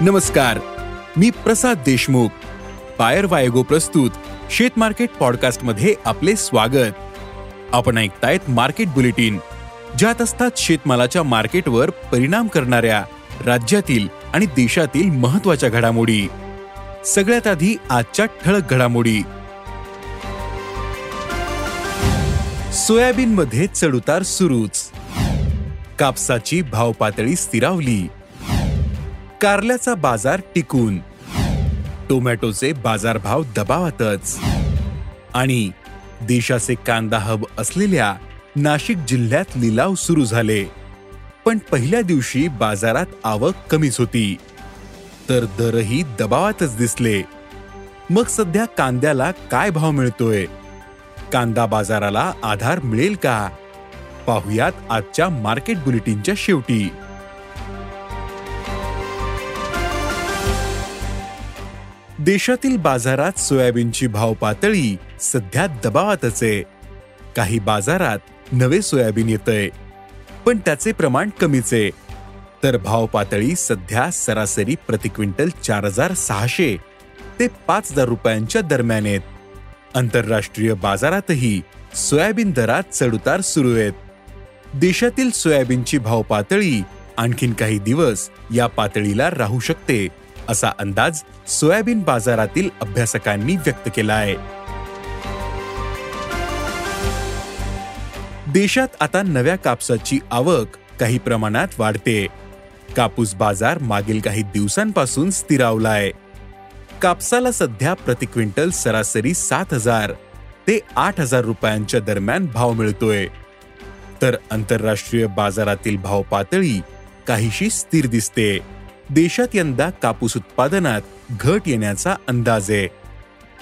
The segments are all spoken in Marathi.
नमस्कार मी प्रसाद देशमुख. पायर वायगो प्रस्तुत शेत मार्केट पॉडकास्टमध्ये आपले स्वागत. आपण ऐकतायत मार्केट बुलेटिन ज्यात असतात शेतमालाच्या मार्केटवर परिणाम करणाऱ्या राज्यातील आणि देशातील महत्त्वाच्या घडामोडी. सगळ्यात आधी आजच्या ठळक घडामोडी. सोयाबीन मध्ये चढउतार सुरूच. कापसाची भाव पातळी स्थिरावली. कारल्याचा बाजार टिकून. टोमॅटोचे बाजारभाव दबावातच. आणि देशाचे कांदा हब असलेल्या नाशिक जिल्ह्यात लिलाव सुरू झाले. पण पहिल्या दिवशी बाजारात आवक कमीच होती. तर दरही दबावातच दिसले. मग सध्या कांद्याला काय भाव मिळतोय? कांदा बाजाराला आधार मिळेल का? पाहुयात आजच्या मार्केट बुलेटिनच्या शेवटी. देशातील बाजारात सोयाबीनची भाव पातळी सध्या दबावातच आहे. काही बाजारात नवे सोयाबीन येतंय पण त्याचे प्रमाण कमीच आहे. तर भाव पातळी सध्या सरासरी प्रति क्विंटल चार हजार सहाशे ते पाच हजार रुपयांच्या दरम्यान आहेत. आंतरराष्ट्रीय बाजारातही सोयाबीन दरात चढउतार सुरू आहेत. देशातील सोयाबीनची भाव पातळी आणखीन काही दिवस या पातळीला राहू शकते असा अंदाज सोयाबीन बाजारातील अभ्यासकांनी व्यक्त केला आहे. देशात आता नव्या कापसाची आवक काही प्रमाणात वाढते. कापूस बाजार मागील काही दिवसांपासून स्थिरावलाय. कापसाला सध्या प्रति क्विंटल सरासरी सात हजार ते आठ हजार रुपयांच्या दरम्यान भाव मिळतोय. तर आंतरराष्ट्रीय बाजारातील भाव पातळी काहीशी स्थिर दिसते. देशात यंदा कापूस उत्पादनात घट येण्याचा अंदाज आहे.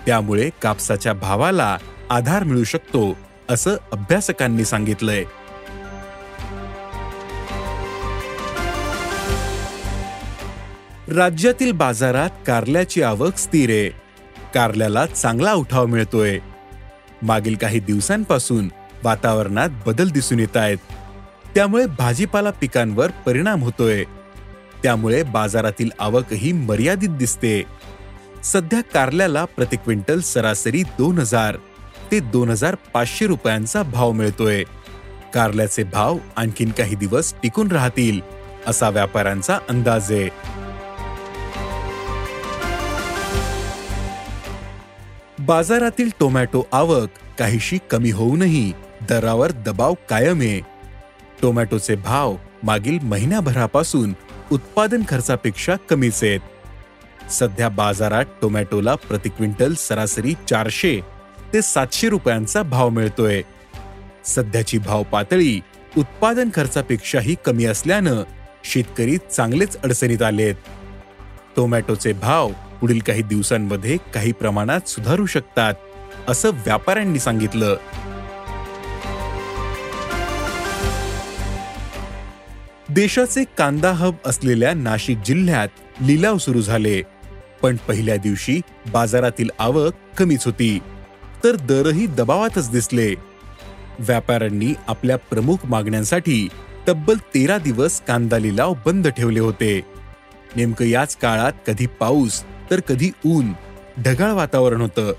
त्यामुळे कापसाच्या भावाला आधार मिळू शकतो असं अभ्यासकांनी सांगितलंय. राज्यातील बाजारात कारल्याची आवक स्थिर आहे. कारल्याला चांगला उठाव मिळतोय. मागील काही दिवसांपासून वातावरणात बदल दिसून येत आहेत. त्यामुळे भाजीपाला पिकांवर परिणाम होतोय. त्यामुळे बाजारातील आवकही मर्यादित दिसते. सध्या कारल्याला प्रति क्विंटल सरासरी दोन हजार ते दोन हजार पाचशे रुपयांचा भाव मिळतोय. कारल्याचे भाव आणखीन काही दिवस टिकून राहतील असा व्यापाऱ्यांचा अंदाज. आहे बाजारातील टोमॅटो आवक काहीशी कमी होऊनही दरावर दबाव कायम आहे. टोमॅटोचे भाव मागील महिन्याभरापासून उत्पादन खर्चापेक्षा कमीच आहेत. सध्या बाजारात टोमॅटोला प्रति क्विंटल सरासरी चारशे ते सातशे रुपयांचा भाव मिळतोय. सध्याची भाव पातळी उत्पादन खर्चापेक्षाही कमी असल्यानं शेतकरी चांगलेच अडचणीत आलेत. टोमॅटोचे भाव पुढील काही दिवसांमध्ये काही प्रमाणात सुधारू शकतात असं व्यापाऱ्यांनी सांगितलं. देशाचे कांदा हब असलेल्या नाशिक जिल्ह्यात लिलाव सुरू झाले. पण पहिल्या दिवशी बाजारातील आवक कमीच होती. तर दरही दबावातच दिसले. व्यापाऱ्यांनी आपल्या प्रमुख मागण्यांसाठी तब्बल तेरा दिवस कांदा लिलाव बंद ठेवले होते. नेमकं याच काळात कधी पाऊस तर कधी ऊन ढगाळ वातावरण होतं.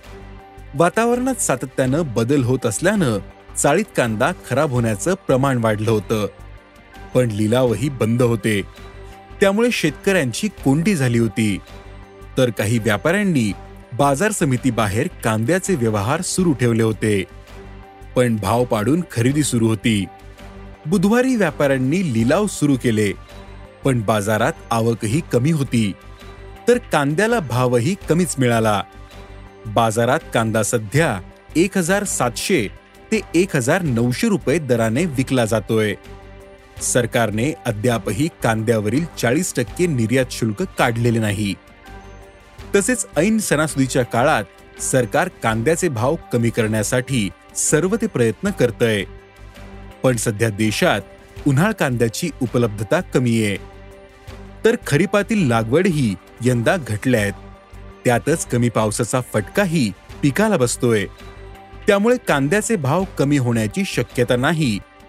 वातावरणात सातत्यानं बदल होत असल्यानं चाळीत कांदा खराब होण्याचं प्रमाण वाढलं होतं. पण लिलावही बंद होते. त्यामुळे शेतकऱ्यांची कोंडी झाली होती. तर काही व्यापाऱ्यांनी बाजार समिती बाहेर कांद्याचे व्यवहार सुरू ठेवले होते. पण भाव पाडून खरेदी सुरू होती. बुधवारी व्यापाऱ्यांनी लिलाव सुरू केले. पण बाजारात आवकही कमी होती. तर कांद्याला भावही कमीच मिळाला. बाजारात कांदा सध्या एक हजार सातशे ते एक हजार नऊशे रुपये दराने विकला जातोय. सरकारने अद्यापही कांद्यावरील चाळीस टक्के निर्यात शुल्क काढलेले नाही. तसेच ऐन सणासुदीच्या काळात सरकार कांद्याचे भाव कमी करण्यासाठी सर्व ते प्रयत्न करतय. पण सध्या देशात उन्हाळ कांद्याची उपलब्धता कमी आहे. तर खरीपातील लागवडही यंदा घटल्या आहेत त्यातच कमी पावसाचा फटकाही पिकाला बसतोय. त्यामुळे कांद्याचे भाव कमी होण्याची शक्यता नाही